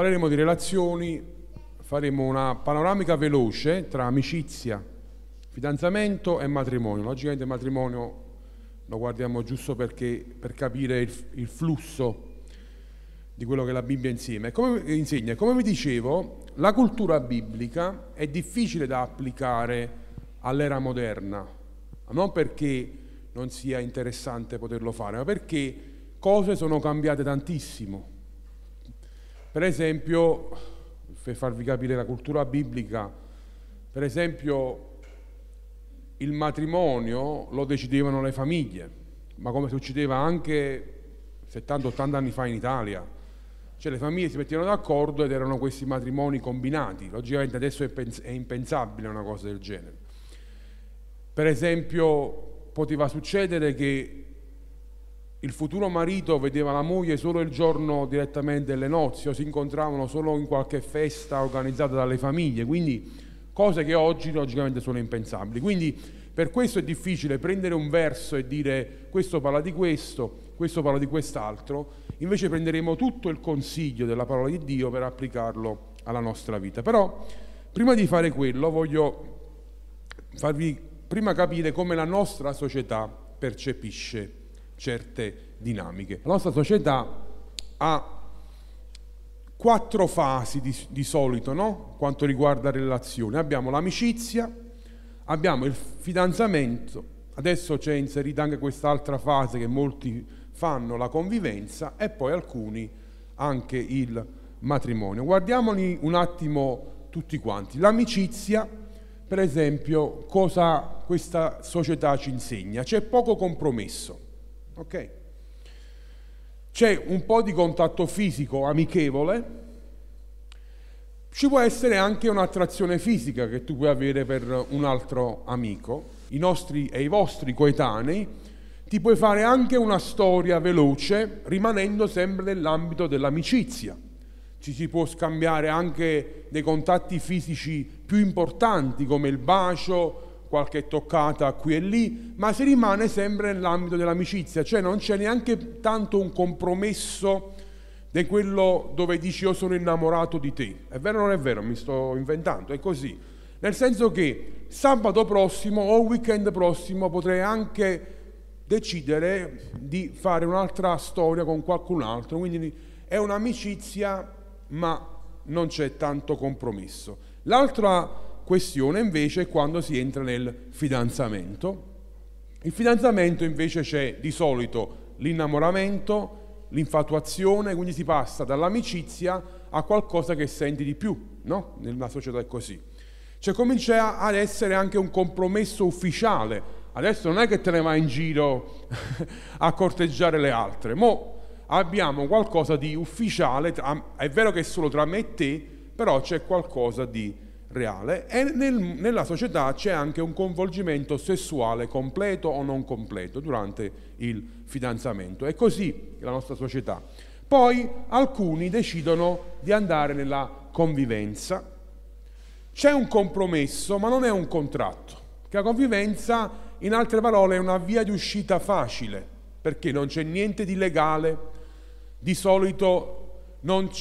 Parleremo di relazioni, faremo una panoramica veloce tra amicizia, fidanzamento e matrimonio. Logicamente il matrimonio lo guardiamo giusto perché, per capire il, il flusso di quello che la Bibbia insieme. Come, insegna. Come vi dicevo, la cultura biblica è difficile da applicare all'era moderna, non perché non sia interessante poterlo fare, ma perché cose sono cambiate tantissimo. Per esempio, per farvi capire la cultura biblica, per esempio il matrimonio lo decidevano le famiglie, ma come succedeva anche 70-80 anni fa in Italia. Cioè le famiglie si mettevano d'accordo ed erano questi matrimoni combinati. Logicamente adesso è, pens- è impensabile una cosa del genere. Per esempio poteva succedere che il futuro marito vedeva la moglie solo il giorno direttamente delle nozze o si incontravano solo in qualche festa organizzata dalle famiglie, quindi cose che oggi logicamente sono impensabili. Quindi per questo è difficile prendere un verso e dire questo parla di questo, questo parla di quest'altro, invece prenderemo tutto il consiglio della parola di Dio per applicarlo alla nostra vita. Però prima di fare quello voglio farvi prima capire come la nostra società percepisce certe dinamiche. La nostra società ha quattro fasi di, di solito, no? Quanto riguarda relazioni. Abbiamo l'amicizia, abbiamo il fidanzamento, adesso c'è inserita anche quest'altra fase che molti fanno la convivenza e poi alcuni anche il matrimonio. Guardiamoli un attimo tutti quanti. L'amicizia, per esempio, cosa questa società ci insegna? C'è poco compromesso, ok? C'è un po' di contatto fisico amichevole, ci può essere anche un'attrazione fisica che tu puoi avere per un altro amico, i nostri e i vostri coetanei ti puoi fare anche una storia veloce rimanendo sempre nell'ambito dell'amicizia. Ci si può scambiare anche dei contatti fisici più importanti come il bacio, qualche toccata qui e lì, ma si rimane sempre nell'ambito dell'amicizia, cioè non c'è neanche tanto un compromesso di quello dove dici io sono innamorato di te. È vero o non è vero? Mi sto inventando, è così. Nel senso che sabato prossimo o weekend prossimo potrei anche decidere di fare un'altra storia con qualcun altro, quindi è un'amicizia ma non c'è tanto compromesso. L'altra questione invece è quando si entra nel fidanzamento. Il fidanzamento invece c'è di solito l'innamoramento, l'infatuazione, quindi si passa dall'amicizia a qualcosa che senti di più, no? Nella società è così. Cioè comincia ad essere anche un compromesso ufficiale Adesso non è che te ne vai in giro a corteggiare le altre, mo abbiamo qualcosa di ufficiale, è vero che è solo tra me e te, però c'è qualcosa di reale e nel, nella società c'è anche un coinvolgimento sessuale completo o non completo durante il fidanzamento. È così la nostra società. Poi alcuni decidono di andare nella convivenza. C'è un compromesso, ma non è un contratto, che la convivenza in altre parole è una via di uscita facile, perché non c'è niente di legale, di solito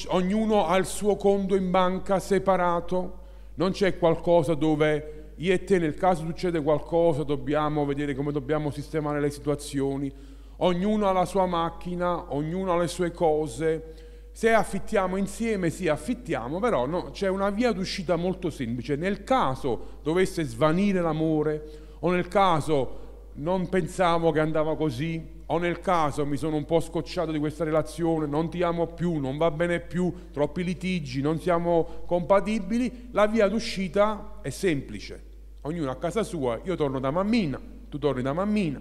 ognuno ha il suo conto in banca separato, non c'è qualcosa dove io e te nel caso succede qualcosa dobbiamo vedere come dobbiamo sistemare le situazioni, ognuno ha la sua macchina, ognuno ha le sue cose, se affittiamo insieme sì affittiamo, però no, c'è una via d'uscita molto semplice, nel caso dovesse svanire l'amore, o nel caso non pensavo che andava così, o nel caso mi sono un po' scocciato di questa relazione, non ti amo più, non va bene più, troppi litigi, non siamo compatibili, la via d'uscita è semplice. Ognuno a casa sua, io torno da mammina, tu torni da mammina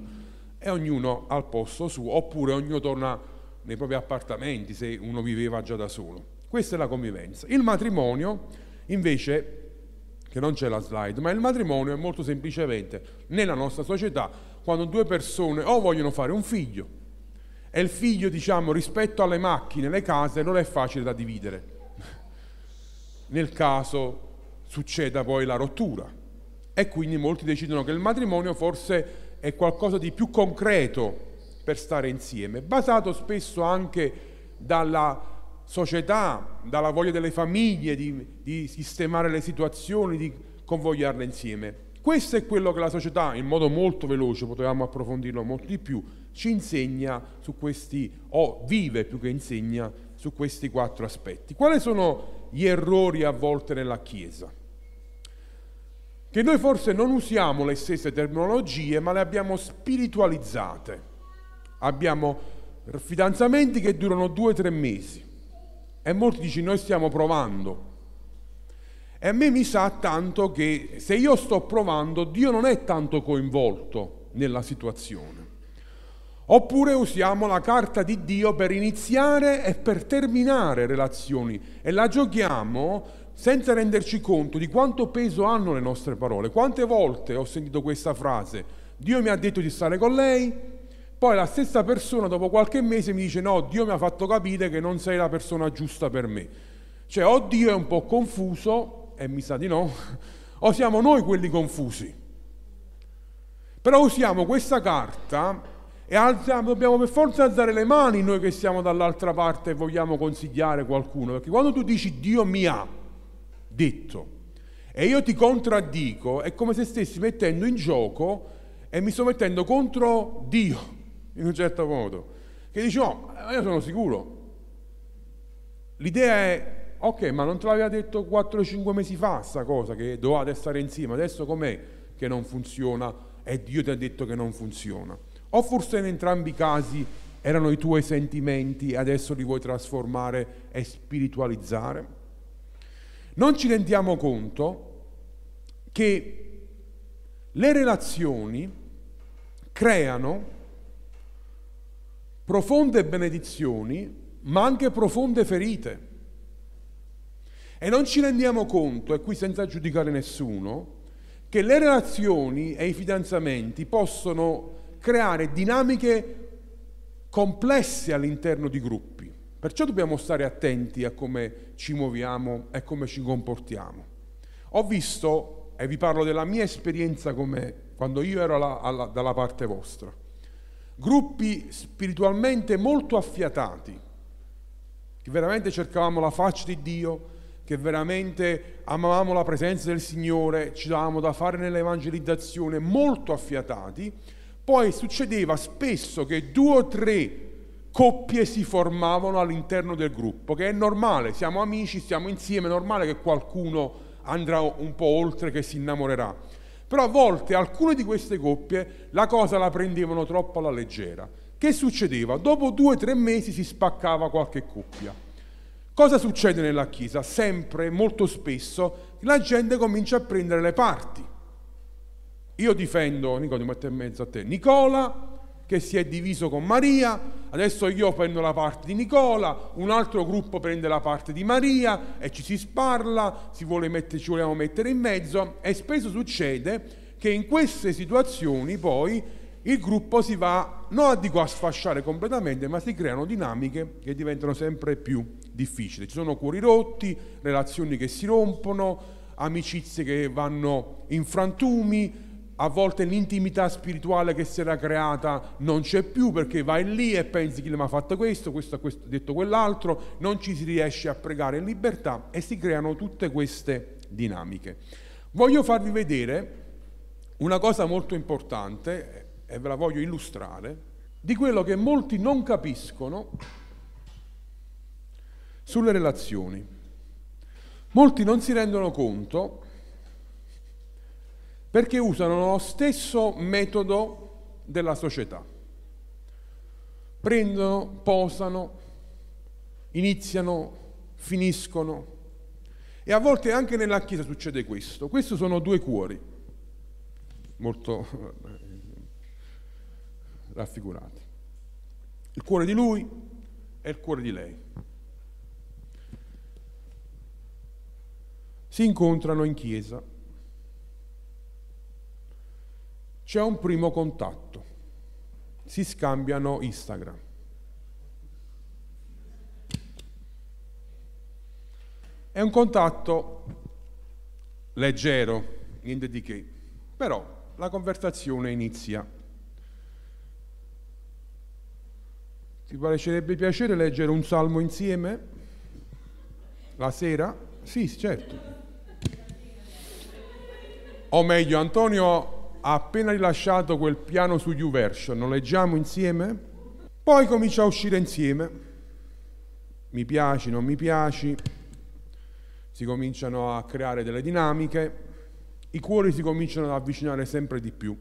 e ognuno al posto suo, oppure ognuno torna nei propri appartamenti se uno viveva già da solo. Questa è la convivenza. Il matrimonio invece che non c'è la slide, ma il matrimonio è molto semplicemente nella nostra società quando due persone o vogliono fare un figlio e il figlio, diciamo, rispetto alle macchine, le case, non è facile da dividere. Nel caso succeda poi la rottura e quindi molti decidono che il matrimonio forse è qualcosa di più concreto per stare insieme, basato spesso anche dalla società, dalla voglia delle famiglie di, di sistemare le situazioni, di convogliarle insieme. Questo è quello che la società, in modo molto veloce, potevamo approfondirlo molto di più, ci insegna su questi, o vive più che insegna, su questi quattro aspetti. Quali sono gli errori a volte nella Chiesa? Che noi forse non usiamo le stesse terminologie, ma le abbiamo spiritualizzate. Abbiamo fidanzamenti che durano due o tre mesi e molti dicono noi stiamo provando. E a me mi sa tanto che se io sto provando, Dio non è tanto coinvolto nella situazione. Oppure usiamo la carta di Dio per iniziare e per terminare relazioni e la giochiamo senza renderci conto di quanto peso hanno le nostre parole. Quante volte ho sentito questa frase? Dio mi ha detto di stare con lei, poi la stessa persona dopo qualche mese mi dice no, Dio mi ha fatto capire che non sei la persona giusta per me. Cioè o Dio è un po' confuso, e mi sa di no, o siamo noi quelli confusi. Però usiamo questa carta e alziamo, dobbiamo per forza alzare le mani noi che siamo dall'altra parte e vogliamo consigliare qualcuno, perché quando tu dici Dio mi ha detto e io ti contraddico, è come se stessi mettendo in gioco e mi sto mettendo contro Dio in un certo modo, che dice no, io sono sicuro. L'idea è, ok, ma non te l'aveva detto 4-5 mesi fa sta cosa, che dovevate stare insieme, adesso com'è che non funziona e Dio ti ha detto che non funziona? O forse in entrambi i casi erano i tuoi sentimenti e adesso li vuoi trasformare e spiritualizzare? Non ci rendiamo conto che le relazioni creano profonde benedizioni, ma anche profonde ferite. E non ci rendiamo conto, e qui senza giudicare nessuno, che le relazioni e i fidanzamenti possono creare dinamiche complesse all'interno di gruppi. Perciò dobbiamo stare attenti a come ci muoviamo e come ci comportiamo. Ho visto, e vi parlo della mia esperienza come quando io ero alla, alla, dalla parte vostra, gruppi spiritualmente molto affiatati, che veramente cercavamo la faccia di Dio, che veramente amavamo la presenza del Signore, ci davamo da fare nell'evangelizzazione, molto affiatati, poi succedeva spesso che due o tre coppie si formavano all'interno del gruppo, che è normale, siamo amici, stiamo insieme, è normale che qualcuno andrà un po' oltre, che si innamorerà. Però a volte alcune di queste coppie la cosa la prendevano troppo alla leggera. Che succedeva? Dopo due o tre mesi si spaccava qualche coppia. Cosa succede nella Chiesa? Sempre, molto spesso, la gente comincia a prendere le parti. Io difendo, Nicola, ti metto in mezzo a te, Nicola, che si è diviso con Maria, adesso io prendo la parte di Nicola, un altro gruppo prende la parte di Maria e ci si sparla, si vuole mettere, ci vogliamo mettere in mezzo e spesso succede che in queste situazioni poi il gruppo si va, non dico a sfasciare completamente, ma si creano dinamiche che diventano sempre più difficili. Ci sono cuori rotti, relazioni che si rompono, amicizie che vanno in frantumi, a volte l'intimità spirituale che si era creata non c'è più perché vai lì e pensi chi mi ha fatto questo, questo ha detto quell'altro, non ci si riesce a pregare in libertà e si creano tutte queste dinamiche. Voglio farvi vedere una cosa molto importante e ve la voglio illustrare di quello che molti non capiscono sulle relazioni. Molti non si rendono conto perché usano lo stesso metodo della società. Prendono, posano, iniziano, finiscono. E a volte anche nella Chiesa succede questo. Questi sono due cuori, molto raffigurati. Il cuore di lui e il cuore di lei. Si incontrano in chiesa c'è un primo contatto, si scambiano Instagram. È un contatto leggero, niente di che, però la conversazione inizia. Ti parecerebbe piacere leggere un salmo insieme? La sera? Sì, certo. O meglio, Antonio ha appena rilasciato quel piano su YouVersion, lo leggiamo insieme? Poi comincia a uscire insieme. Mi piaci, non mi piaci, si cominciano a creare delle dinamiche, i cuori si cominciano ad avvicinare sempre di più.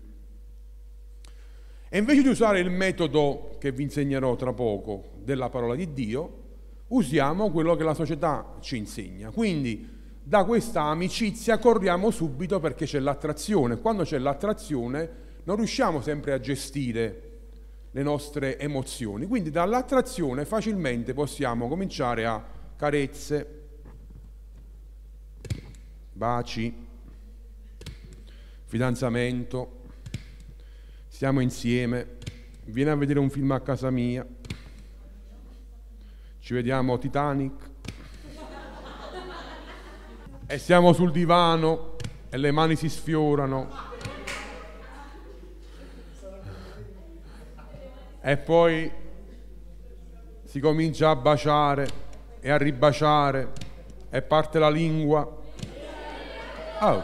E invece di usare il metodo che vi insegnerò tra poco della parola di Dio, usiamo quello che la società ci insegna. Quindi da questa amicizia corriamo subito perché c'è l'attrazione. Quando c'è l'attrazione non riusciamo sempre a gestire le nostre emozioni. Quindi dall'attrazione facilmente possiamo cominciare a carezze, baci, fidanzamento, stiamo insieme, vieni a vedere un film a casa mia, ci vediamo Titanic e siamo sul divano e le mani si sfiorano e poi si comincia a baciare e a ribaciare e parte la lingua oh.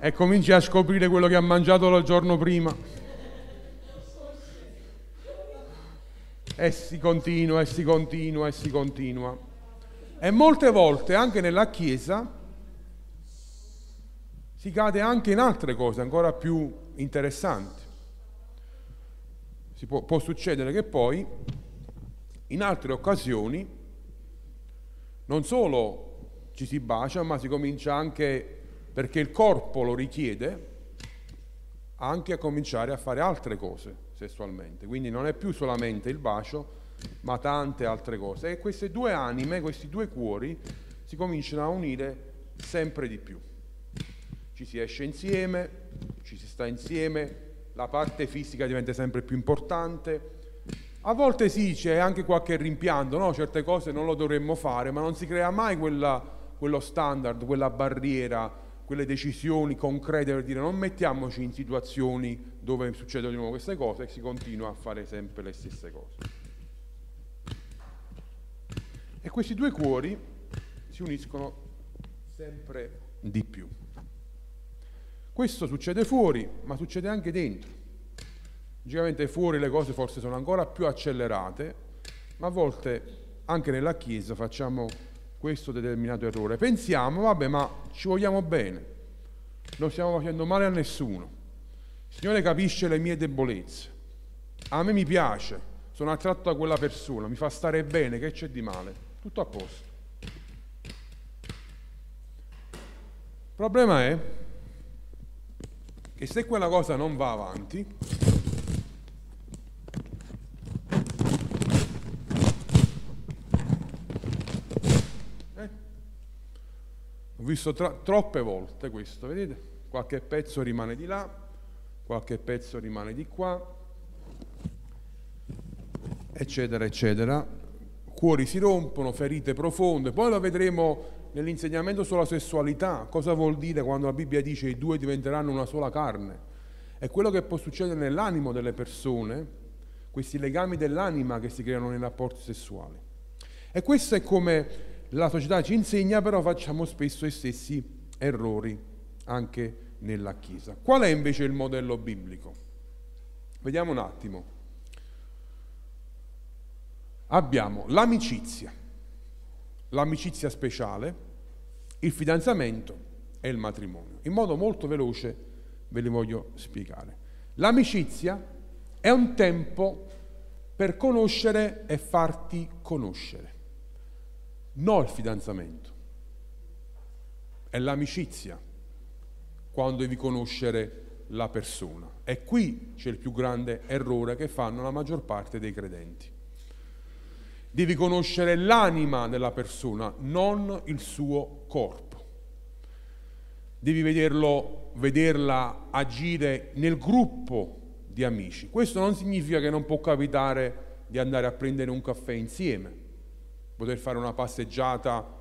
e cominci a scoprire quello che ha mangiato il giorno prima e si continua e si continua e si continua. E molte volte anche nella Chiesa si cade anche in altre cose ancora più interessanti. Può, può succedere che poi in altre occasioni non solo ci si bacia, ma si comincia anche, perché il corpo lo richiede, anche a cominciare a fare altre cose sessualmente. Quindi non è più solamente il bacio, ma tante altre cose. E queste due anime, questi due cuori, si cominciano a unire sempre di più. Ci si esce insieme, ci si sta insieme, la parte fisica diventa sempre più importante. A volte sì, c'è anche qualche rimpianto, no? certe cose non lo dovremmo fare, ma non si crea mai quella, quello standard, quella barriera, quelle decisioni concrete per dire non mettiamoci in situazioni dove succedono di nuovo queste cose e si continua a fare sempre le stesse cose. E questi due cuori si uniscono sempre di più. Questo succede fuori, ma succede anche dentro. Logicamente fuori le cose forse sono ancora più accelerate, ma a volte anche nella Chiesa facciamo questo determinato errore. Pensiamo, vabbè, ma ci vogliamo bene, non stiamo facendo male a nessuno. Il Signore capisce le mie debolezze. A me mi piace, sono attratto da quella persona, mi fa stare bene, che c'è di male? Tutto a posto. Il problema è che se quella cosa non va avanti, eh, ho visto troppe volte questo, vedete? Qualche pezzo rimane di là, qualche pezzo rimane di qua, eccetera, eccetera. Cuori si rompono, ferite profonde, poi lo vedremo nell'insegnamento sulla sessualità, cosa vuol dire quando la Bibbia dice i due diventeranno una sola carne. È quello che può succedere nell'animo delle persone, questi legami dell'anima che si creano nei rapporti sessuali. E questo è come la società ci insegna, però facciamo spesso gli stessi errori anche nella Chiesa. Qual è invece il modello biblico? Vediamo un attimo. Abbiamo l'amicizia, l'amicizia speciale, il fidanzamento e il matrimonio. In modo molto veloce ve li voglio spiegare. L'amicizia è un tempo per conoscere e farti conoscere, non il fidanzamento. È l'amicizia quando devi conoscere la persona. E qui c'è il più grande errore che fanno la maggior parte dei credenti. Devi conoscere l'anima della persona, non il suo corpo. Devi vederlo, vederla agire nel gruppo di amici. Questo non significa che non può capitare di andare a prendere un caffè insieme, poter fare una passeggiata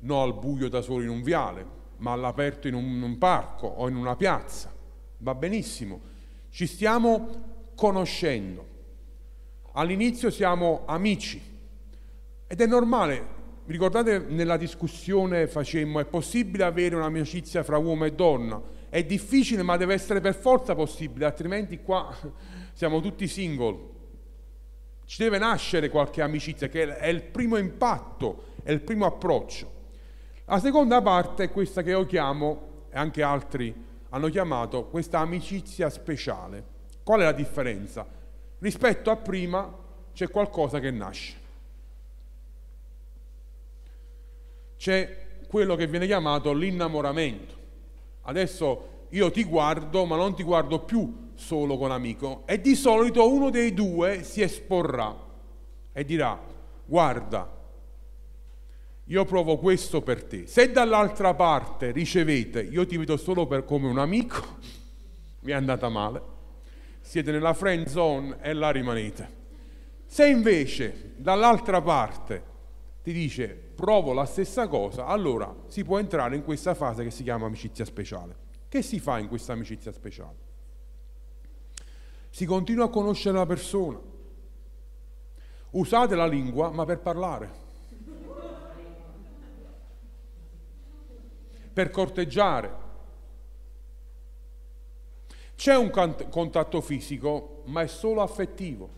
non al buio da solo in un viale, ma all'aperto in un, un parco o in una piazza. Va benissimo. Ci stiamo conoscendo. All'inizio siamo amici ed è normale ricordate nella discussione facemmo, è possibile avere un'amicizia fra uomo e donna? È difficile ma deve essere per forza possibile, altrimenti qua siamo tutti single. Ci deve nascere qualche amicizia che è il primo impatto, è il primo approccio. La seconda parte è questa che io chiamo, e anche altri hanno chiamato, questa amicizia speciale. Qual è la differenza? Rispetto a prima c'è qualcosa che nasce. C'è quello che viene chiamato l'innamoramento. Adesso io ti guardo, ma non ti guardo più solo con amico e di solito uno dei due si esporrà e dirà guarda, io provo questo per te. Se dall'altra parte ricevete, io ti vedo solo per come un amico, mi è andata male, siete nella friend zone e là rimanete. Se invece dall'altra parte ti dice provo la stessa cosa, allora si può entrare in questa fase che si chiama amicizia speciale. Che si fa in questa amicizia speciale? Si continua a conoscere la persona. Usate la lingua, ma per parlare. Per corteggiare. C'è un contatto fisico, ma è solo affettivo.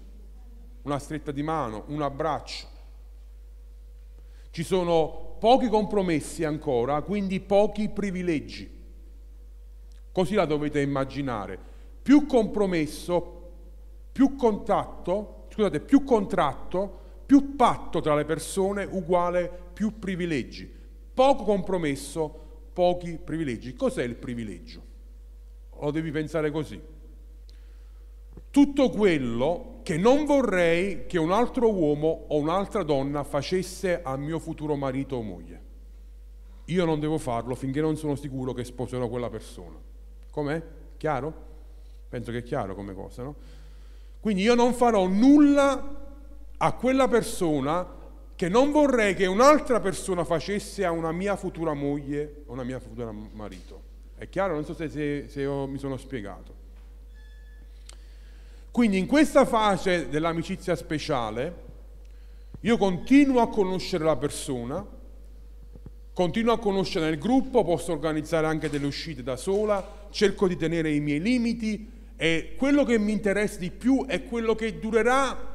Una stretta di mano, un abbraccio. Ci sono pochi compromessi ancora, quindi pochi privilegi. Così la dovete immaginare più compromesso, più contatto, scusate, più contratto, più patto tra le persone uguale più privilegi. Poco compromesso, pochi privilegi. Cos'è il privilegio? Lo devi pensare così. Tutto quello che non vorrei che un altro uomo o un'altra donna facesse al mio futuro marito o moglie. Io non devo farlo finché non sono sicuro che sposerò quella persona. Com'è? Chiaro? Penso che è chiaro come cosa, no? Quindi io non farò nulla a quella persona che non vorrei che un'altra persona facesse a una mia futura moglie o una mia futura marito. È chiaro? Non so se, se, se mi sono spiegato. Quindi in questa fase dell'amicizia speciale io continuo a conoscere la persona, continuo a conoscere il gruppo, posso organizzare anche delle uscite da sola, cerco di tenere i miei limiti, e quello che mi interessa di più è quello che durerà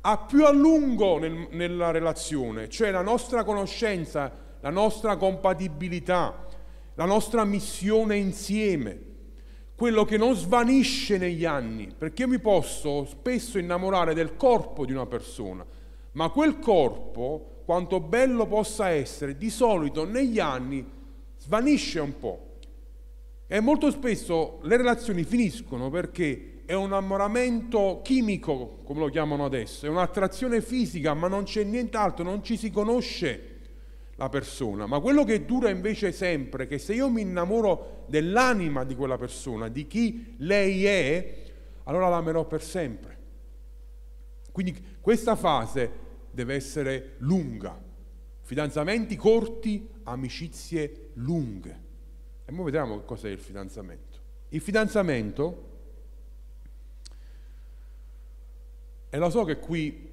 a più a lungo nel, nella relazione, cioè la nostra conoscenza, la nostra compatibilità, la nostra missione insieme, quello che non svanisce negli anni, perché io mi posso spesso innamorare del corpo di una persona, ma quel corpo, quanto bello possa essere, di solito negli anni svanisce un po'. E molto spesso le relazioni finiscono perché è un innamoramento chimico, come lo chiamano adesso, è un'attrazione fisica, ma non c'è nient'altro, non ci si conosce la persona. Ma quello che dura invece sempre, che se io mi innamoro dell'anima di quella persona, di chi lei è, allora l'amerò per sempre. Quindi questa fase deve essere lunga. Fidanzamenti corti, amicizie lunghe. E ora vediamo cos'è il fidanzamento. Il fidanzamento, e lo so che qui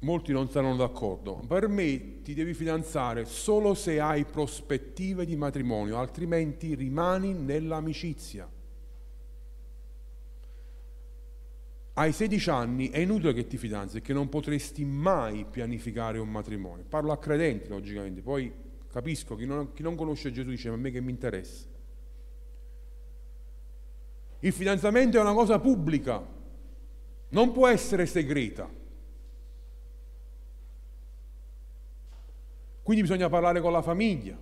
molti non saranno d'accordo, per me ti devi fidanzare solo se hai prospettive di matrimonio, altrimenti rimani nell'amicizia. Hai 16 anni, è inutile che ti fidanzi, perché non potresti mai pianificare un matrimonio. Parlo a credenti, logicamente, poi Capisco, chi non, chi non conosce Gesù dice, ma a me che mi interessa? Il fidanzamento è una cosa pubblica, non può essere segreta. Quindi bisogna parlare con la famiglia,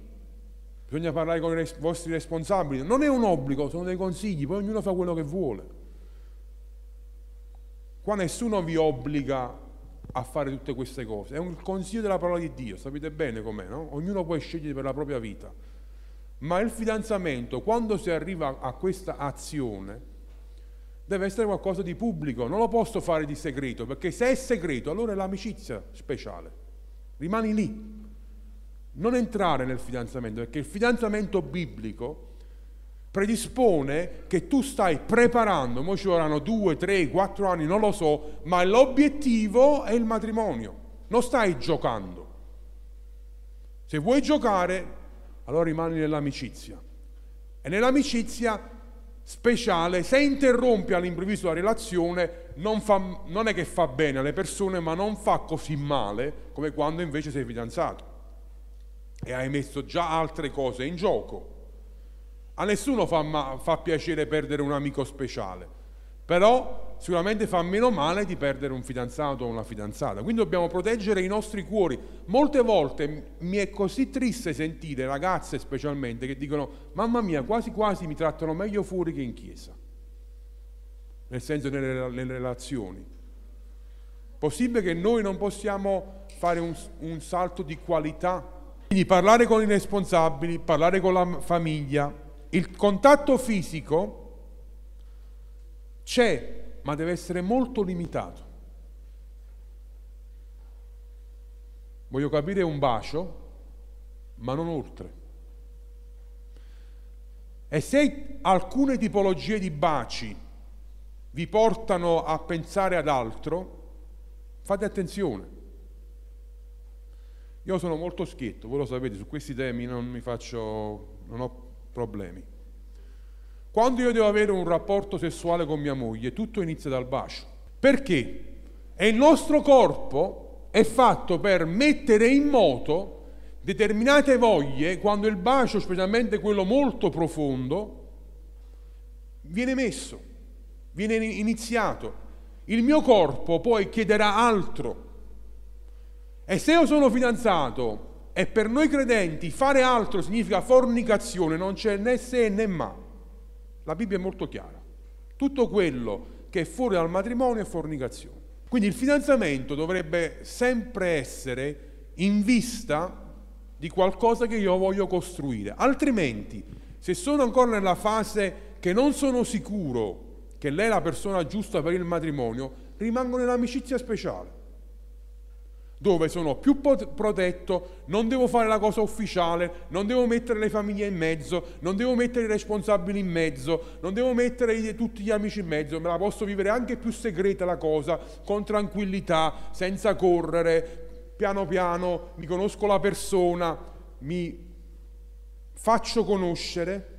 bisogna parlare con i res- vostri responsabili. Non è un obbligo, sono dei consigli, poi ognuno fa quello che vuole. Qua nessuno vi obbliga a fare tutte queste cose. È un consiglio della parola di Dio, sapete bene com'è, no? Ognuno può scegliere per la propria vita. Ma il fidanzamento, quando si arriva a questa azione, deve essere qualcosa di pubblico, non lo posso fare di segreto, perché se è segreto allora è l'amicizia speciale. Rimani lì. Non entrare nel fidanzamento, perché il fidanzamento biblico predispone che tu stai preparando, ora ci vorranno due, tre, quattro anni, non lo so, ma l'obiettivo è il matrimonio, non stai giocando. Se vuoi giocare, allora rimani nell'amicizia. E nell'amicizia speciale, se interrompi all'improvviso la relazione, non, fa, non, è che fa bene alle persone, ma non fa così male come quando invece sei fidanzato e hai messo già altre cose in gioco. A nessuno fa, fa piacere perdere un amico speciale, però sicuramente fa meno male di perdere un fidanzato o una fidanzata. Quindi dobbiamo proteggere i nostri cuori. Molte volte mi è così triste sentire ragazze specialmente che dicono mamma mia quasi quasi mi trattano meglio fuori che in chiesa, nel senso nelle, nelle relazioni. Possibile che noi non possiamo fare un, un salto di qualità? Quindi parlare con i responsabili, parlare con la famiglia, il contatto fisico c'è, ma deve essere molto limitato. Voglio capire un bacio, ma non oltre. E se alcune tipologie di baci vi portano a pensare ad altro, fate attenzione. Io sono molto schietto, voi lo sapete, su questi temi non mi faccio, non ho problemi. Quando io devo avere un rapporto sessuale con mia moglie, tutto inizia dal bacio. Perché? E il nostro corpo è fatto per mettere in moto determinate voglie quando il bacio, specialmente quello molto profondo, viene messo, viene iniziato. Il mio corpo poi chiederà altro. E se io sono fidanzato e per noi credenti fare altro significa fornicazione, non c'è né se né ma. La Bibbia è molto chiara. Tutto quello che è fuori dal matrimonio è fornicazione. Quindi il fidanzamento dovrebbe sempre essere in vista di qualcosa che io voglio costruire. Altrimenti, se sono ancora nella fase che non sono sicuro che lei è la persona giusta per il matrimonio, rimango nell'amicizia speciale dove sono più protetto, non devo fare la cosa ufficiale, non devo mettere le famiglie in mezzo, non devo mettere i responsabili in mezzo, non devo mettere tutti gli amici in mezzo, me la posso vivere anche più segreta la cosa, con tranquillità, senza correre, piano piano, mi conosco la persona, mi faccio conoscere.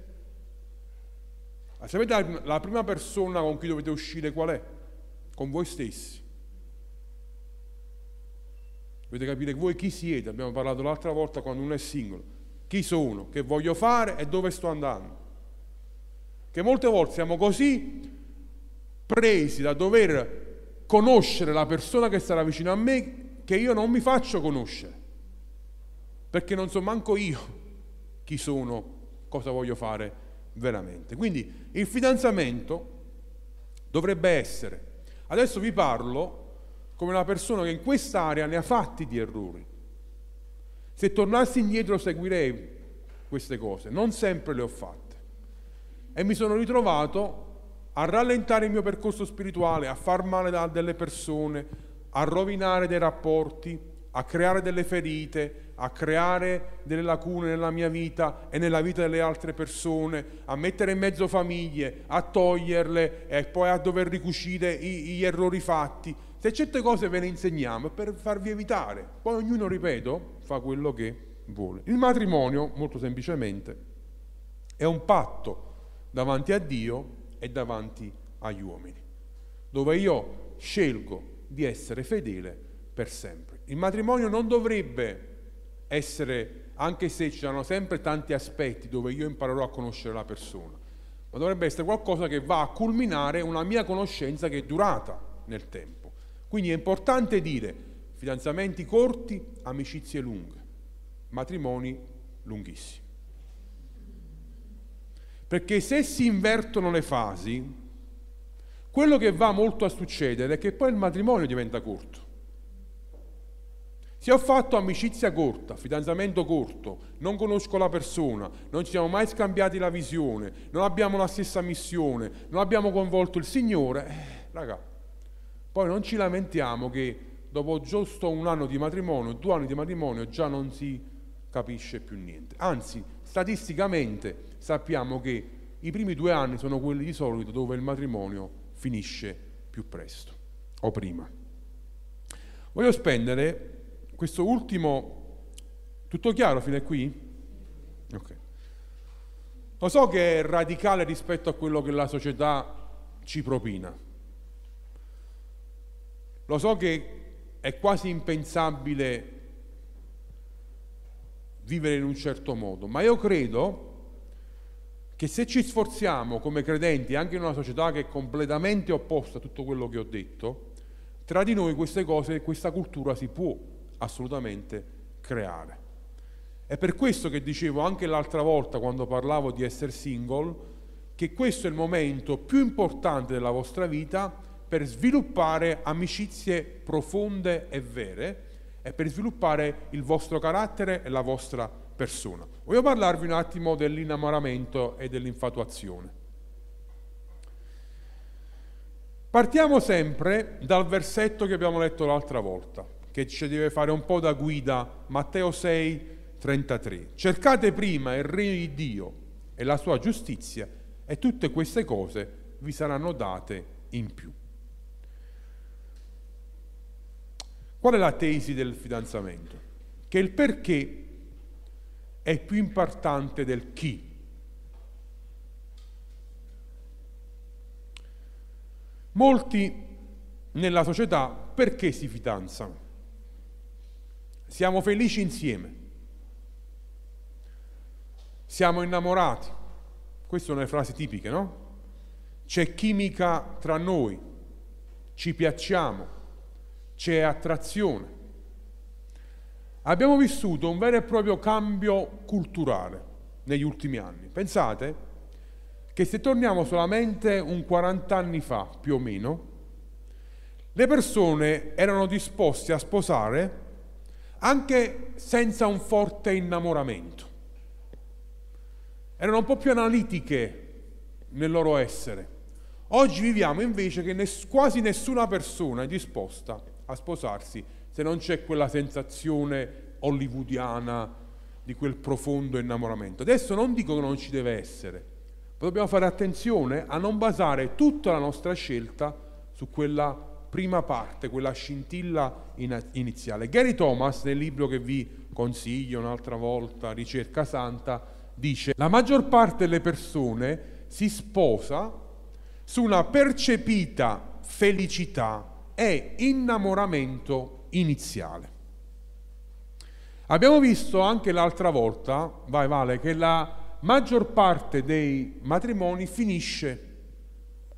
Sapete la prima persona con cui dovete uscire qual è? Con voi stessi. Dovete capire voi chi siete, abbiamo parlato l'altra volta quando uno è singolo. Chi sono, che voglio fare e dove sto andando. Che molte volte siamo così presi da dover conoscere la persona che sarà vicino a me che io non mi faccio conoscere. Perché non so manco io chi sono, cosa voglio fare veramente. Quindi il fidanzamento dovrebbe essere, adesso vi parlo come una persona che in quest'area ne ha fatti di errori. Se tornassi indietro seguirei queste cose, non sempre le ho fatte. E mi sono ritrovato a rallentare il mio percorso spirituale, a far male a delle persone, a rovinare dei rapporti, a creare delle ferite, a creare delle lacune nella mia vita e nella vita delle altre persone, a mettere in mezzo famiglie, a toglierle e poi a dover ricucire gli errori fatti. Se certe cose ve le insegniamo è per farvi evitare, poi ognuno, ripeto, fa quello che vuole. Il matrimonio, molto semplicemente, è un patto davanti a Dio e davanti agli uomini, dove io scelgo di essere fedele per sempre. Il matrimonio non dovrebbe essere, anche se ci sono sempre tanti aspetti dove io imparerò a conoscere la persona, ma dovrebbe essere qualcosa che va a culminare una mia conoscenza che è durata nel tempo. Quindi è importante dire fidanzamenti corti, amicizie lunghe, matrimoni lunghissimi. Perché se si invertono le fasi, quello che va molto a succedere è che poi il matrimonio diventa corto. Se ho fatto amicizia corta, fidanzamento corto, non conosco la persona, non ci siamo mai scambiati la visione, non abbiamo la stessa missione, non abbiamo coinvolto il Signore, eh, raga, poi non ci lamentiamo che dopo giusto un anno di matrimonio, due anni di matrimonio, già non si capisce più niente. Anzi, statisticamente sappiamo che i primi due anni sono quelli di solito dove il matrimonio finisce più presto o prima. Voglio spendere questo ultimo Tutto chiaro fino a qui? Ok. Lo so che è radicale rispetto a quello che la società ci propina. Lo so che è quasi impensabile vivere in un certo modo, ma io credo che se ci sforziamo come credenti, anche in una società che è completamente opposta a tutto quello che ho detto, tra di noi queste cose, questa cultura si può assolutamente creare. È per questo che dicevo anche l'altra volta quando parlavo di essere single, che questo è il momento più importante della vostra vita per sviluppare amicizie profonde e vere e per sviluppare il vostro carattere e la vostra persona. Voglio parlarvi un attimo dell'innamoramento e dell'infatuazione. Partiamo sempre dal versetto che abbiamo letto l'altra volta, che ci deve fare un po' da guida, Matteo 6, 33. Cercate prima il regno di Dio e la sua giustizia e tutte queste cose vi saranno date in più. Qual è la tesi del fidanzamento? Che il perché è più importante del chi. Molti nella società perché si fidanzano? Siamo felici insieme, siamo innamorati, queste sono le frasi tipiche, no? C'è chimica tra noi, ci piacciamo, c'è attrazione. Abbiamo vissuto un vero e proprio cambio culturale negli ultimi anni. Pensate che se torniamo solamente un 40 anni fa, più o meno, le persone erano disposte a sposare anche senza un forte innamoramento. Erano un po' più analitiche nel loro essere. Oggi viviamo invece che ness- quasi nessuna persona è disposta a sposarsi se non c'è quella sensazione hollywoodiana di quel profondo innamoramento. Adesso non dico che non ci deve essere, ma dobbiamo fare attenzione a non basare tutta la nostra scelta su quella prima parte, quella scintilla iniziale. Gary Thomas, nel libro che vi consiglio un'altra volta, Ricerca Santa, dice la maggior parte delle persone si sposa su una percepita felicità e innamoramento iniziale. Abbiamo visto anche l'altra volta, vai Vale, che la maggior parte dei matrimoni finisce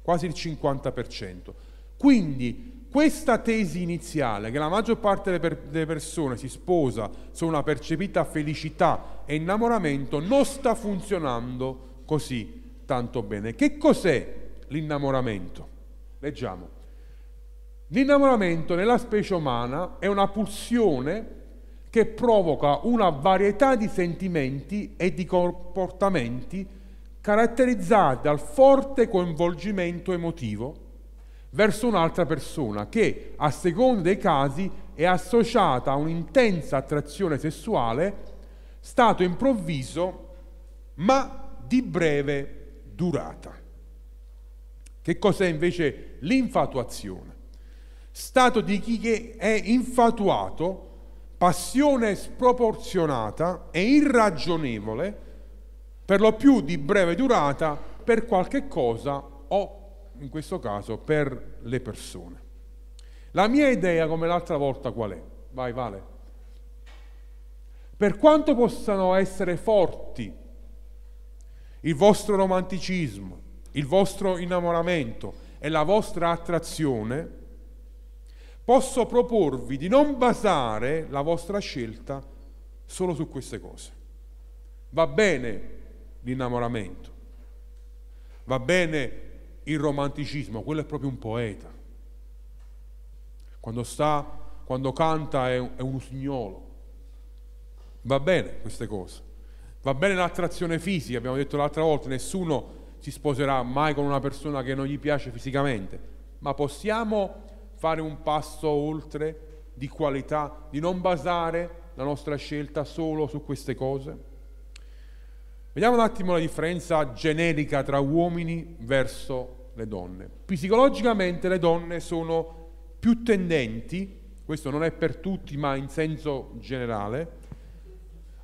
quasi il 50%. Quindi questa tesi iniziale, che la maggior parte delle persone si sposa su una percepita felicità e innamoramento, non sta funzionando così tanto bene. Che cos'è l'innamoramento? Leggiamo. L'innamoramento nella specie umana è una pulsione che provoca una varietà di sentimenti e di comportamenti caratterizzati dal forte coinvolgimento emotivo verso un'altra persona che, a seconda dei casi, è associata a un'intensa attrazione sessuale, stato improvviso ma di breve durata. Che cos'è invece l'infatuazione? Stato di chi è infatuato, passione sproporzionata e irragionevole, per lo più di breve durata, per qualche cosa o, in questo caso, per le persone. La mia idea, come l'altra volta, qual è? Vai, Vale. Per quanto possano essere forti il vostro romanticismo, il vostro innamoramento e la vostra attrazione, posso proporvi di non basare la vostra scelta solo su queste cose. Va bene l'innamoramento, va bene il romanticismo, quello è proprio un poeta. Quando sta, quando canta è è un usignolo. Va bene queste cose. Va bene l'attrazione fisica, abbiamo detto l'altra volta, nessuno si sposerà mai con una persona che non gli piace fisicamente, ma possiamo fare un passo oltre di qualità, di non basare la nostra scelta solo su queste cose? Vediamo un attimo la differenza generica tra uomini verso le donne. Psicologicamente le donne sono più tendenti, questo non è per tutti ma in senso generale,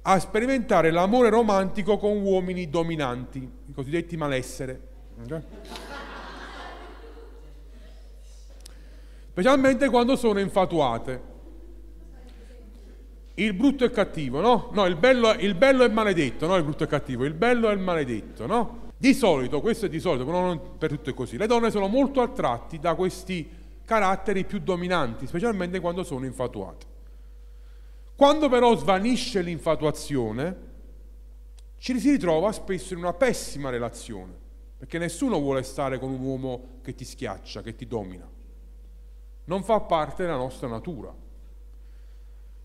a sperimentare l'amore romantico con uomini dominanti, i cosiddetti malessere. Okay? Specialmente quando sono infatuate. Il brutto il cattivo, no? No, il bello, il bello è maledetto, no? Il brutto e cattivo, il bello è il maledetto, no? Di solito, questo è di solito, però non per tutto è così, le donne sono molto attratti da questi caratteri più dominanti, specialmente quando sono infatuate. Quando però svanisce l'infatuazione, ci si ritrova spesso in una pessima relazione, perché nessuno vuole stare con un uomo che ti schiaccia, che ti domina. Non fa parte della nostra natura.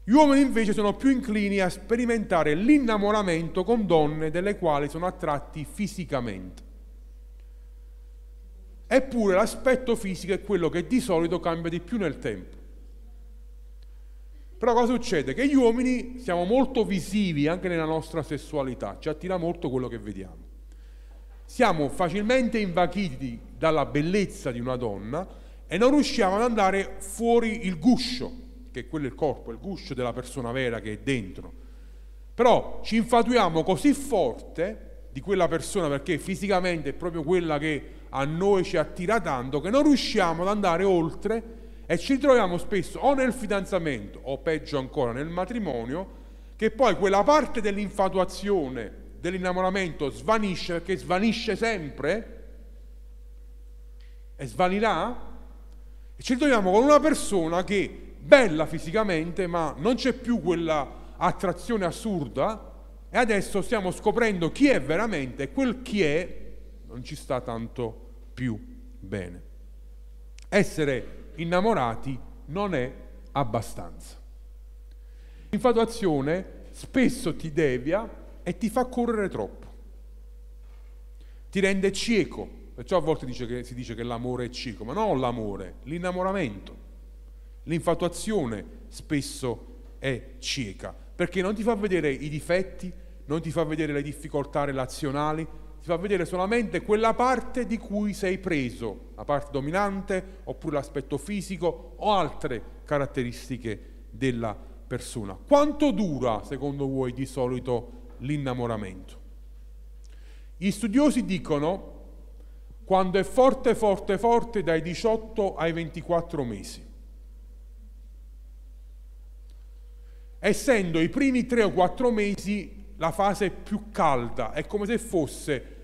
Gli uomini invece sono più inclini a sperimentare l'innamoramento con donne delle quali sono attratti fisicamente. Eppure l'aspetto fisico è quello che di solito cambia di più nel tempo. Però cosa succede? Che gli uomini siamo molto visivi anche nella nostra sessualità, ci attira molto quello che vediamo. Siamo facilmente invaghiti dalla bellezza di una donna e non riusciamo ad andare fuori il guscio, che è quello il corpo, il guscio della persona vera che è dentro. Però ci infatuiamo così forte di quella persona perché fisicamente è proprio quella che a noi ci attira tanto che non riusciamo ad andare oltre e ci troviamo spesso o nel fidanzamento o peggio ancora nel matrimonio, che poi quella parte dell'infatuazione, dell'innamoramento svanisce perché svanisce sempre e svanirà e ci troviamo con una persona che bella fisicamente ma non c'è più quella attrazione assurda e adesso stiamo scoprendo chi è veramente e quel chi è non ci sta tanto più bene. Essere innamorati non è abbastanza. L'infatuazione spesso ti devia e ti fa correre troppo, ti rende cieco, perciò a volte dice che, si dice che l'amore è cieco, ma non l'amore, l'innamoramento. L'infatuazione spesso è cieca, perché non ti fa vedere i difetti, non ti fa vedere le difficoltà relazionali, ti fa vedere solamente quella parte di cui sei preso, la parte dominante oppure l'aspetto fisico o altre caratteristiche della persona. Quanto dura, secondo voi, di solito l'innamoramento? Gli studiosi dicono quando è forte, forte, forte dai 18 ai 24 mesi. Essendo i primi 3 o 4 mesi la fase più calda, è come se fosse,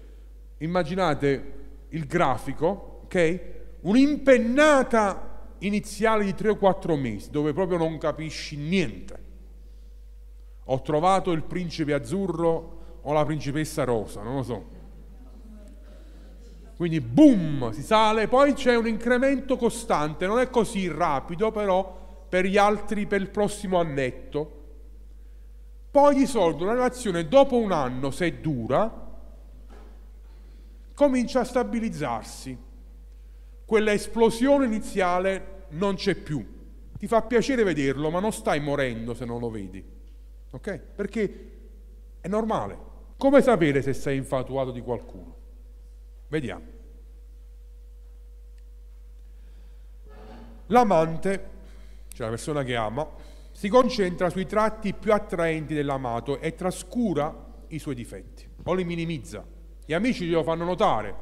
immaginate il grafico, ok? Un'impennata iniziale di 3 o 4 mesi dove proprio non capisci niente. Ho trovato il principe azzurro o la principessa rosa, non lo so. Quindi boom, si sale, poi c'è un incremento costante, non è così rapido però per gli altri, per il prossimo annetto poi di solito una relazione dopo un anno, se dura, comincia a stabilizzarsi. Quella esplosione iniziale non c'è più. Ti fa piacere vederlo, ma non stai morendo se non lo vedi. Ok? Perché è normale. Come sapere se sei infatuato di qualcuno? Vediamo. L'amante, cioè la persona che ama, si concentra sui tratti più attraenti dell'amato e trascura i suoi difetti o li minimizza. Gli amici glielo fanno notare,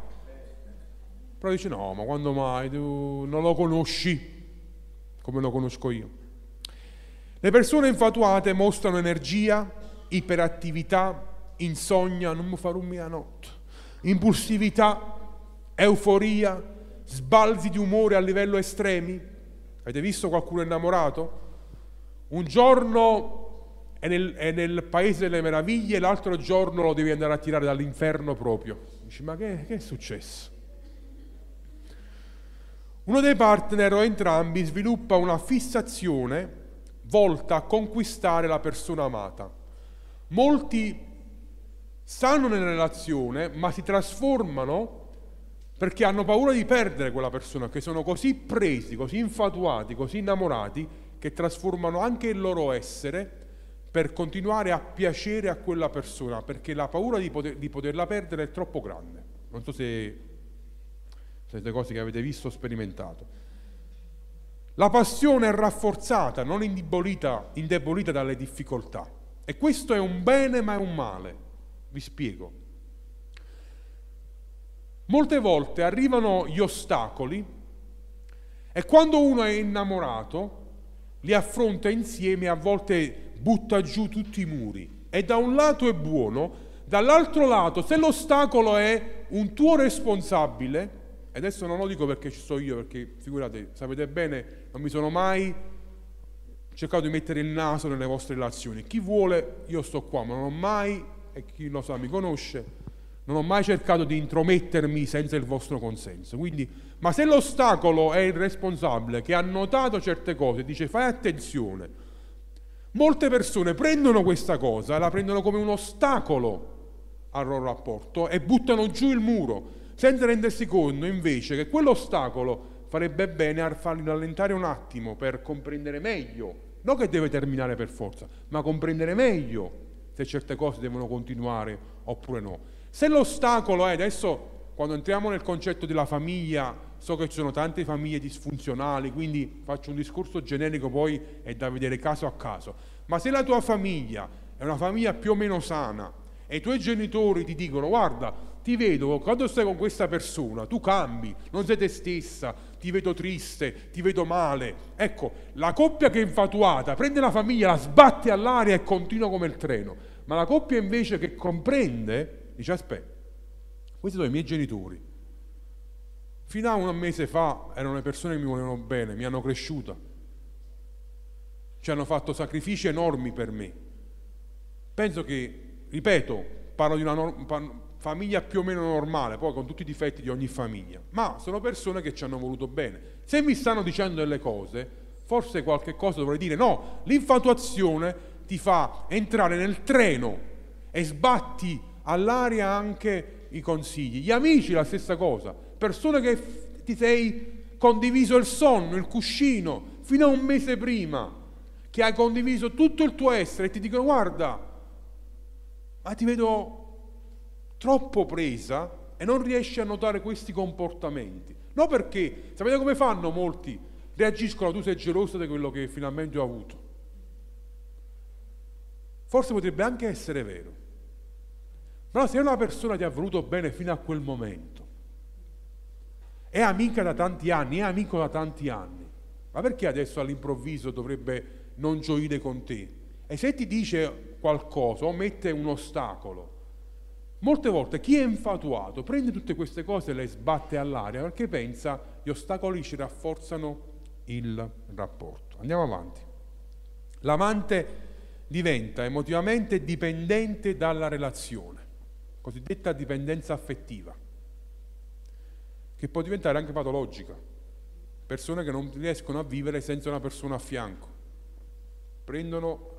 però dice no, ma quando mai tu non lo conosci come lo conosco io. Le persone infatuate mostrano energia, iperattività, insonnia, non mi farò mia notte, impulsività, euforia, sbalzi di umore a livello estremi. Avete visto qualcuno innamorato? Un giorno è nel, è nel, paese delle meraviglie, l'altro giorno lo devi andare a tirare dall'inferno proprio. Dici, ma che, che è successo? Uno dei partner o entrambi sviluppa una fissazione volta a conquistare la persona amata. Molti stanno nella relazione, ma si trasformano perché hanno paura di perdere quella persona, che sono così presi, così infatuati, così innamorati, che trasformano anche il loro essere per continuare a piacere a quella persona, perché la paura di, poter, di poterla perdere è troppo grande. Non so se siete cose che avete visto o sperimentato. La passione è rafforzata, non indebolita, indebolita dalle difficoltà. E questo è un bene ma è un male. Vi spiego. Molte volte arrivano gli ostacoli e quando uno è innamorato li affronta insieme a volte butta giù tutti i muri. E da un lato è buono, dall'altro lato se l'ostacolo è un tuo responsabile, e adesso non lo dico perché ci sto io, perché figurate, sapete bene, non mi sono mai cercato di mettere il naso nelle vostre relazioni. Chi vuole, io sto qua, ma non ho mai, e chi lo sa mi conosce, non ho mai cercato di intromettermi senza il vostro consenso. Quindi, ma se l'ostacolo è il responsabile che ha notato certe cose, dice fai attenzione, molte persone prendono questa cosa, la prendono come un ostacolo al loro rapporto e buttano giù il muro, senza rendersi conto invece che quell'ostacolo farebbe bene a farli rallentare un attimo per comprendere meglio, non che deve terminare per forza, ma comprendere meglio se certe cose devono continuare oppure no. Se l'ostacolo è adesso, quando entriamo nel concetto della famiglia, so che ci sono tante famiglie disfunzionali, quindi faccio un discorso generico, poi è da vedere caso a caso. Ma se la tua famiglia è una famiglia più o meno sana e i tuoi genitori ti dicono guarda, ti vedo quando stai con questa persona, tu cambi, non sei te stessa, ti vedo triste, ti vedo male. Ecco, la coppia che è infatuata prende la famiglia, la sbatte all'aria e continua come il treno. Ma la coppia invece che comprende Dice aspetta, questi sono i miei genitori. Fino a un mese fa erano le persone che mi volevano bene, mi hanno cresciuta, ci hanno fatto sacrifici enormi per me. Penso che, ripeto, parlo di una norm- famiglia più o meno normale, poi con tutti i difetti di ogni famiglia, ma sono persone che ci hanno voluto bene. Se mi stanno dicendo delle cose, forse qualche cosa dovrei dire no, l'infatuazione ti fa entrare nel treno e sbatti all'aria anche i consigli. Gli amici la stessa cosa, persone che ti sei condiviso il sonno, il cuscino, fino a un mese prima, che hai condiviso tutto il tuo essere e ti dicono guarda, ma ti vedo troppo presa e non riesci a notare questi comportamenti. No perché, sapete come fanno molti? Reagiscono, tu sei gelosa di quello che finalmente ho avuto. Forse potrebbe anche essere vero. Però se una persona ti ha voluto bene fino a quel momento, è amica da tanti anni, è amico da tanti anni, ma perché adesso all'improvviso dovrebbe non gioire con te? E se ti dice qualcosa o mette un ostacolo, molte volte chi è infatuato prende tutte queste cose e le sbatte all'aria perché pensa gli ostacoli ci rafforzano il rapporto. Andiamo avanti. L'amante diventa emotivamente dipendente dalla relazione cosiddetta dipendenza affettiva, che può diventare anche patologica. Persone che non riescono a vivere senza una persona a fianco. Prendono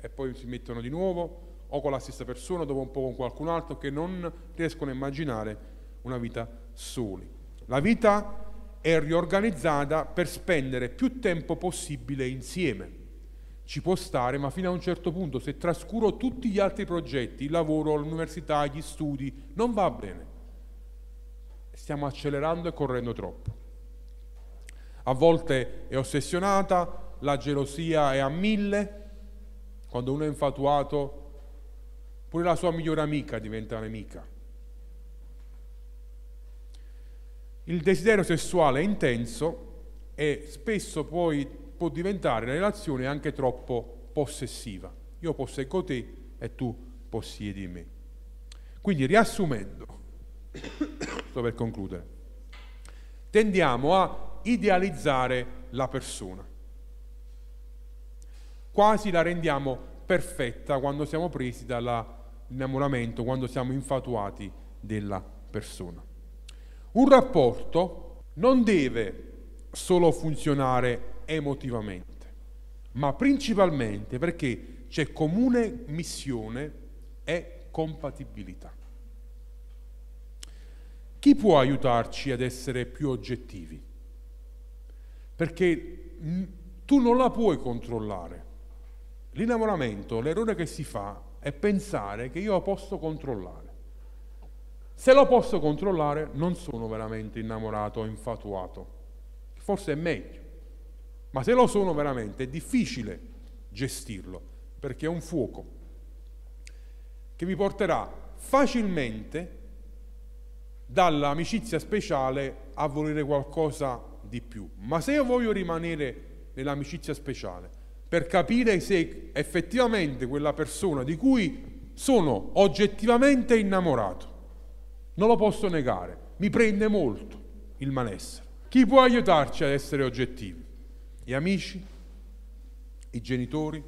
e poi si mettono di nuovo o con la stessa persona, dopo un po' con qualcun altro, che non riescono a immaginare una vita soli. La vita è riorganizzata per spendere più tempo possibile insieme ci può stare, ma fino a un certo punto, se trascuro tutti gli altri progetti, il lavoro, l'università, gli studi, non va bene. Stiamo accelerando e correndo troppo. A volte è ossessionata, la gelosia è a mille, quando uno è infatuato, pure la sua migliore amica diventa nemica. Il desiderio sessuale è intenso e spesso poi può diventare la relazione anche troppo possessiva. Io posseggo te e tu possiedi me. Quindi riassumendo, sto per concludere, tendiamo a idealizzare la persona. Quasi la rendiamo perfetta quando siamo presi dall'innamoramento, quando siamo infatuati della persona. Un rapporto non deve solo funzionare emotivamente, ma principalmente perché c'è comune missione e compatibilità. Chi può aiutarci ad essere più oggettivi? Perché tu non la puoi controllare. L'innamoramento, l'errore che si fa è pensare che io lo posso controllare. Se lo posso controllare non sono veramente innamorato o infatuato. Forse è meglio. Ma se lo sono veramente è difficile gestirlo perché è un fuoco che vi porterà facilmente dall'amicizia speciale a volere qualcosa di più. Ma se io voglio rimanere nell'amicizia speciale per capire se effettivamente quella persona di cui sono oggettivamente innamorato, non lo posso negare, mi prende molto il malessere. Chi può aiutarci ad essere oggettivi? Gli amici, i genitori,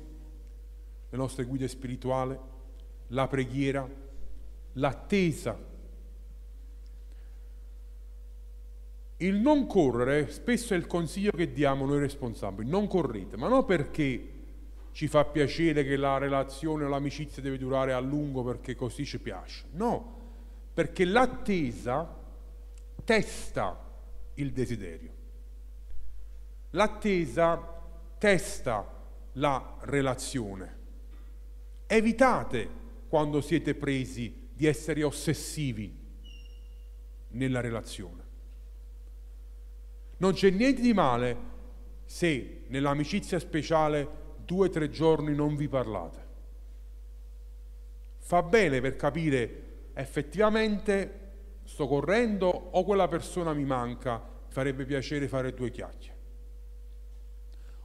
le nostre guide spirituali, la preghiera, l'attesa Il non correre spesso è il consiglio che diamo noi responsabili, non correte, ma non perché ci fa piacere che la relazione o l'amicizia deve durare a lungo perché così ci piace, no, perché l'attesa testa il desiderio, l'attesa testa la relazione. Evitate quando siete presi di essere ossessivi nella relazione. Non c'è niente di male se nell'amicizia speciale due o tre giorni non vi parlate. Fa bene per capire effettivamente sto correndo o quella persona mi manca, farebbe piacere fare due chiacchiere.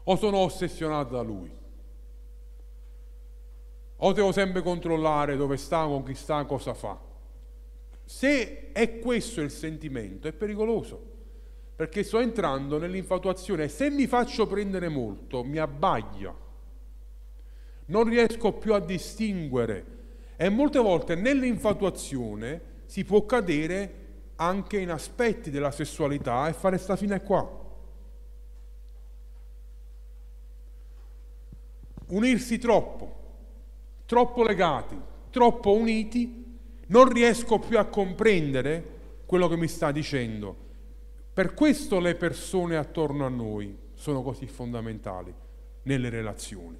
O sono ossessionato da lui. O devo sempre controllare dove sta, con chi sta, cosa fa. Se è questo il sentimento, è pericoloso perché sto entrando nell'infatuazione e se mi faccio prendere molto mi abbaglia. Non riesco più a distinguere e molte volte nell'infatuazione si può cadere anche in aspetti della sessualità e fare sta fine qua. Unirsi troppo, troppo legati, troppo uniti, non riesco più a comprendere quello che mi sta dicendo per questo le persone attorno a noi sono così fondamentali nelle relazioni.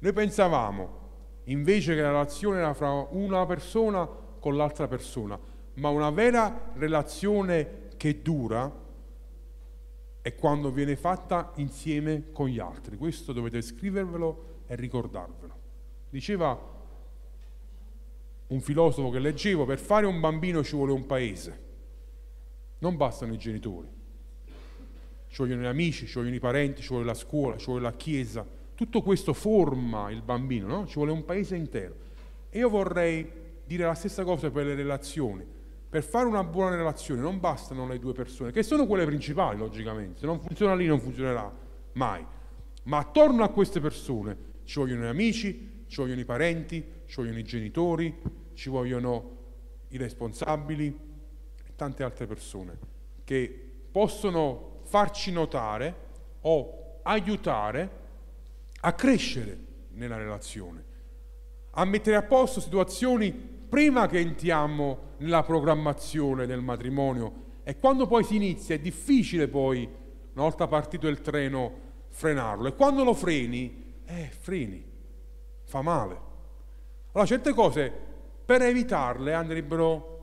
Noi pensavamo invece che la relazione era fra una persona con l'altra persona, ma una vera relazione che dura è quando viene fatta insieme con gli altri. Questo dovete scrivervelo e ricordarvelo. Diceva un filosofo che leggevo, per fare un bambino ci vuole un paese. Non bastano i genitori, ci vogliono gli amici, ci vogliono i parenti, ci vuole la scuola, ci vuole la chiesa. Tutto questo forma il bambino, no? Ci vuole un paese intero. E io vorrei dire la stessa cosa per le relazioni. Per fare una buona relazione non bastano le due persone, che sono quelle principali, logicamente. Se non funziona lì non funzionerà mai. Ma attorno a queste persone ci vogliono gli amici, ci vogliono i parenti, ci vogliono i genitori, ci vogliono i responsabili, tante altre persone che possono farci notare o aiutare a crescere nella relazione, a mettere a posto situazioni prima che entriamo nella programmazione del matrimonio e quando poi si inizia è difficile poi, una volta partito il treno, frenarlo e quando lo freni, eh, freni, fa male. Allora certe cose per evitarle andrebbero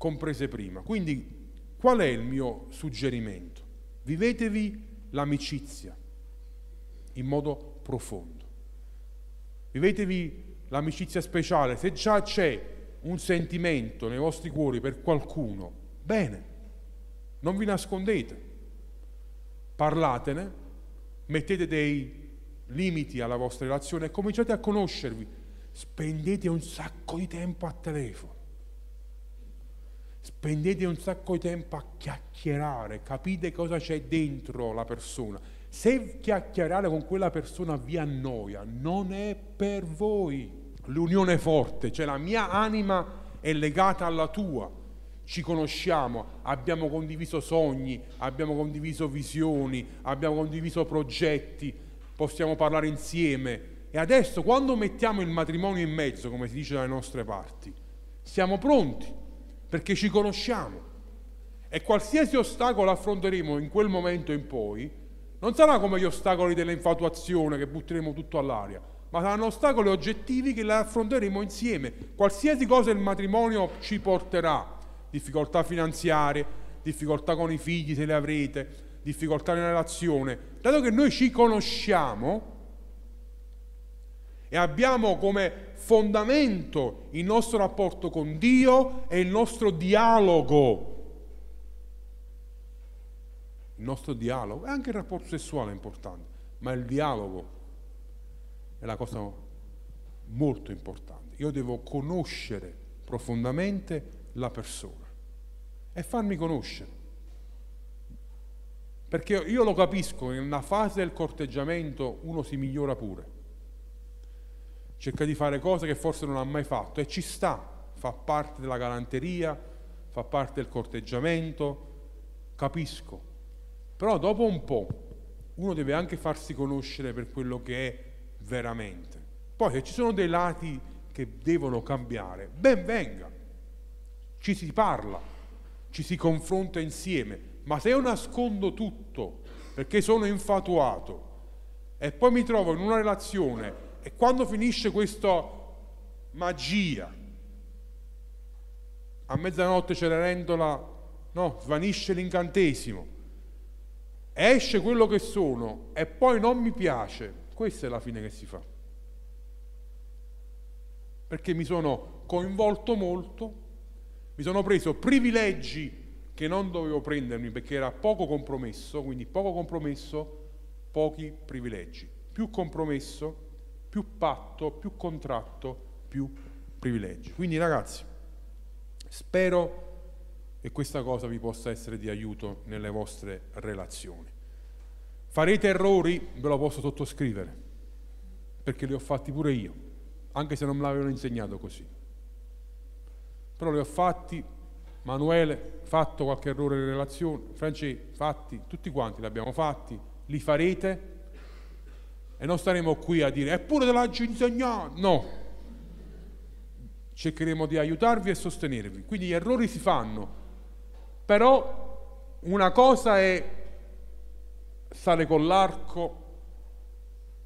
comprese prima. Quindi qual è il mio suggerimento? Vivetevi l'amicizia in modo profondo. Vivetevi l'amicizia speciale. Se già c'è un sentimento nei vostri cuori per qualcuno, bene, non vi nascondete, parlatene, mettete dei limiti alla vostra relazione e cominciate a conoscervi. Spendete un sacco di tempo a telefono spendete un sacco di tempo a chiacchierare, capite cosa c'è dentro la persona. Se chiacchierare con quella persona vi annoia, non è per voi. L'unione è forte, cioè la mia anima è legata alla tua. Ci conosciamo, abbiamo condiviso sogni, abbiamo condiviso visioni, abbiamo condiviso progetti, possiamo parlare insieme. E adesso quando mettiamo il matrimonio in mezzo, come si dice dalle nostre parti, siamo pronti perché ci conosciamo. E qualsiasi ostacolo affronteremo in quel momento in poi, non sarà come gli ostacoli dell'infatuazione che butteremo tutto all'aria, ma saranno ostacoli oggettivi che li affronteremo insieme. Qualsiasi cosa il matrimonio ci porterà, difficoltà finanziarie, difficoltà con i figli se le avrete, difficoltà nella relazione, dato che noi ci conosciamo e abbiamo come fondamento il nostro rapporto con Dio e il nostro dialogo. Il nostro dialogo, e anche il rapporto sessuale è importante, ma il dialogo è la cosa molto importante. Io devo conoscere profondamente la persona e farmi conoscere. Perché io lo capisco, che nella fase del corteggiamento uno si migliora pure. Cerca di fare cose che forse non ha mai fatto e ci sta, fa parte della galanteria, fa parte del corteggiamento, capisco. Però dopo un po' uno deve anche farsi conoscere per quello che è veramente. Poi se ci sono dei lati che devono cambiare, ben venga, ci si parla, ci si confronta insieme, ma se io nascondo tutto perché sono infatuato e poi mi trovo in una relazione e quando finisce questa magia, a mezzanotte Cenerentola, no, svanisce l'incantesimo, esce quello che sono e poi non mi piace, questa è la fine che si fa. Perché mi sono coinvolto molto, mi sono preso privilegi che non dovevo prendermi perché era poco compromesso, quindi poco compromesso, pochi privilegi. Più compromesso, più patto, più contratto, più privilegi. Quindi ragazzi, spero che questa cosa vi possa essere di aiuto nelle vostre relazioni. Farete errori, ve lo posso sottoscrivere, perché li ho fatti pure io, anche se non me l'avevano insegnato così. Però li ho fatti Manuele, fatto qualche errore in relazione, Francesco, fatti, tutti quanti li abbiamo fatti, li farete e non staremo qui a dire eppure te l'hai insegnato, no, cercheremo di aiutarvi e sostenervi, quindi gli errori si fanno, però una cosa è stare con l'arco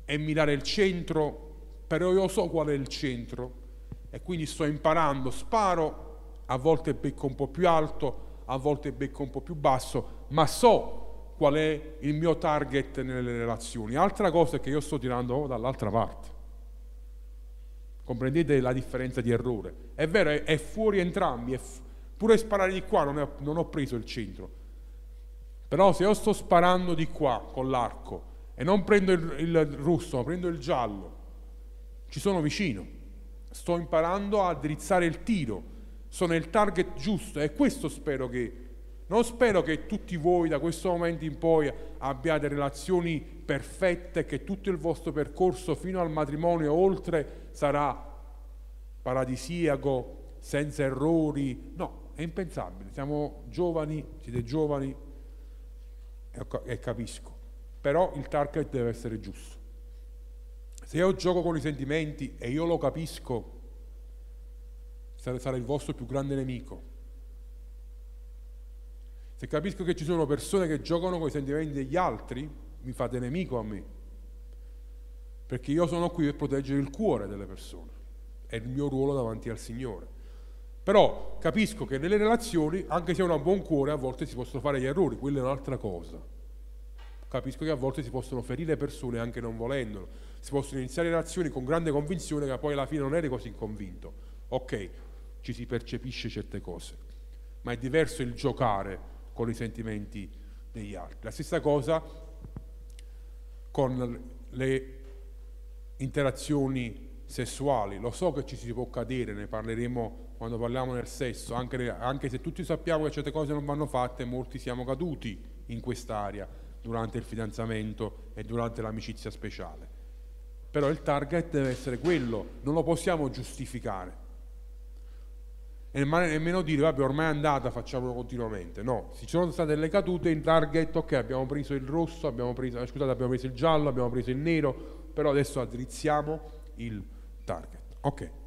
e mirare il centro, però io so qual è il centro. E quindi sto imparando, sparo a volte becco un po' più alto, a volte becco un po' più basso, ma so qual è il mio target nelle relazioni. Altra cosa è che io sto tirando dall'altra parte. Comprendete la differenza di errore? È vero, è, è fuori entrambi, è f- pure sparare di qua non, è, non ho preso il centro. Però se io sto sparando di qua con l'arco e non prendo il, il rosso, ma prendo il giallo, ci sono vicino. Sto imparando a drizzare il tiro sono il target giusto e questo spero che non spero che tutti voi da questo momento in poi abbiate relazioni perfette, che tutto il vostro percorso fino al matrimonio e oltre sarà paradisiaco, senza errori. No, è impensabile. Siamo giovani, siete giovani e capisco. Però il target deve essere giusto. Se io gioco con i sentimenti e io lo capisco, sarà il vostro più grande nemico. Se capisco che ci sono persone che giocano con i sentimenti degli altri, mi fate nemico a me. Perché io sono qui per proteggere il cuore delle persone. È il mio ruolo davanti al Signore. Però capisco che nelle relazioni, anche se ho un buon cuore, a volte si possono fare gli errori, quella è un'altra cosa. Capisco che a volte si possono ferire persone anche non volendolo. Si possono iniziare relazioni con grande convinzione che poi alla fine non eri così convinto. Ok, ci si percepisce certe cose, ma è diverso il giocare con i sentimenti degli altri. La stessa cosa con le interazioni sessuali, lo so che ci si può cadere, ne parleremo quando parliamo del sesso, anche, anche se tutti sappiamo che certe cose non vanno fatte, molti siamo caduti in quest'area durante il fidanzamento e durante l'amicizia speciale. Però il target deve essere quello, non lo possiamo giustificare e nemmeno dire vabbè ormai è andata facciamolo continuamente. No, ci sono state delle cadute in target ok abbiamo preso il rosso abbiamo preso, eh, scusate abbiamo preso il giallo abbiamo preso il nero però adesso addrizziamo il target. Ok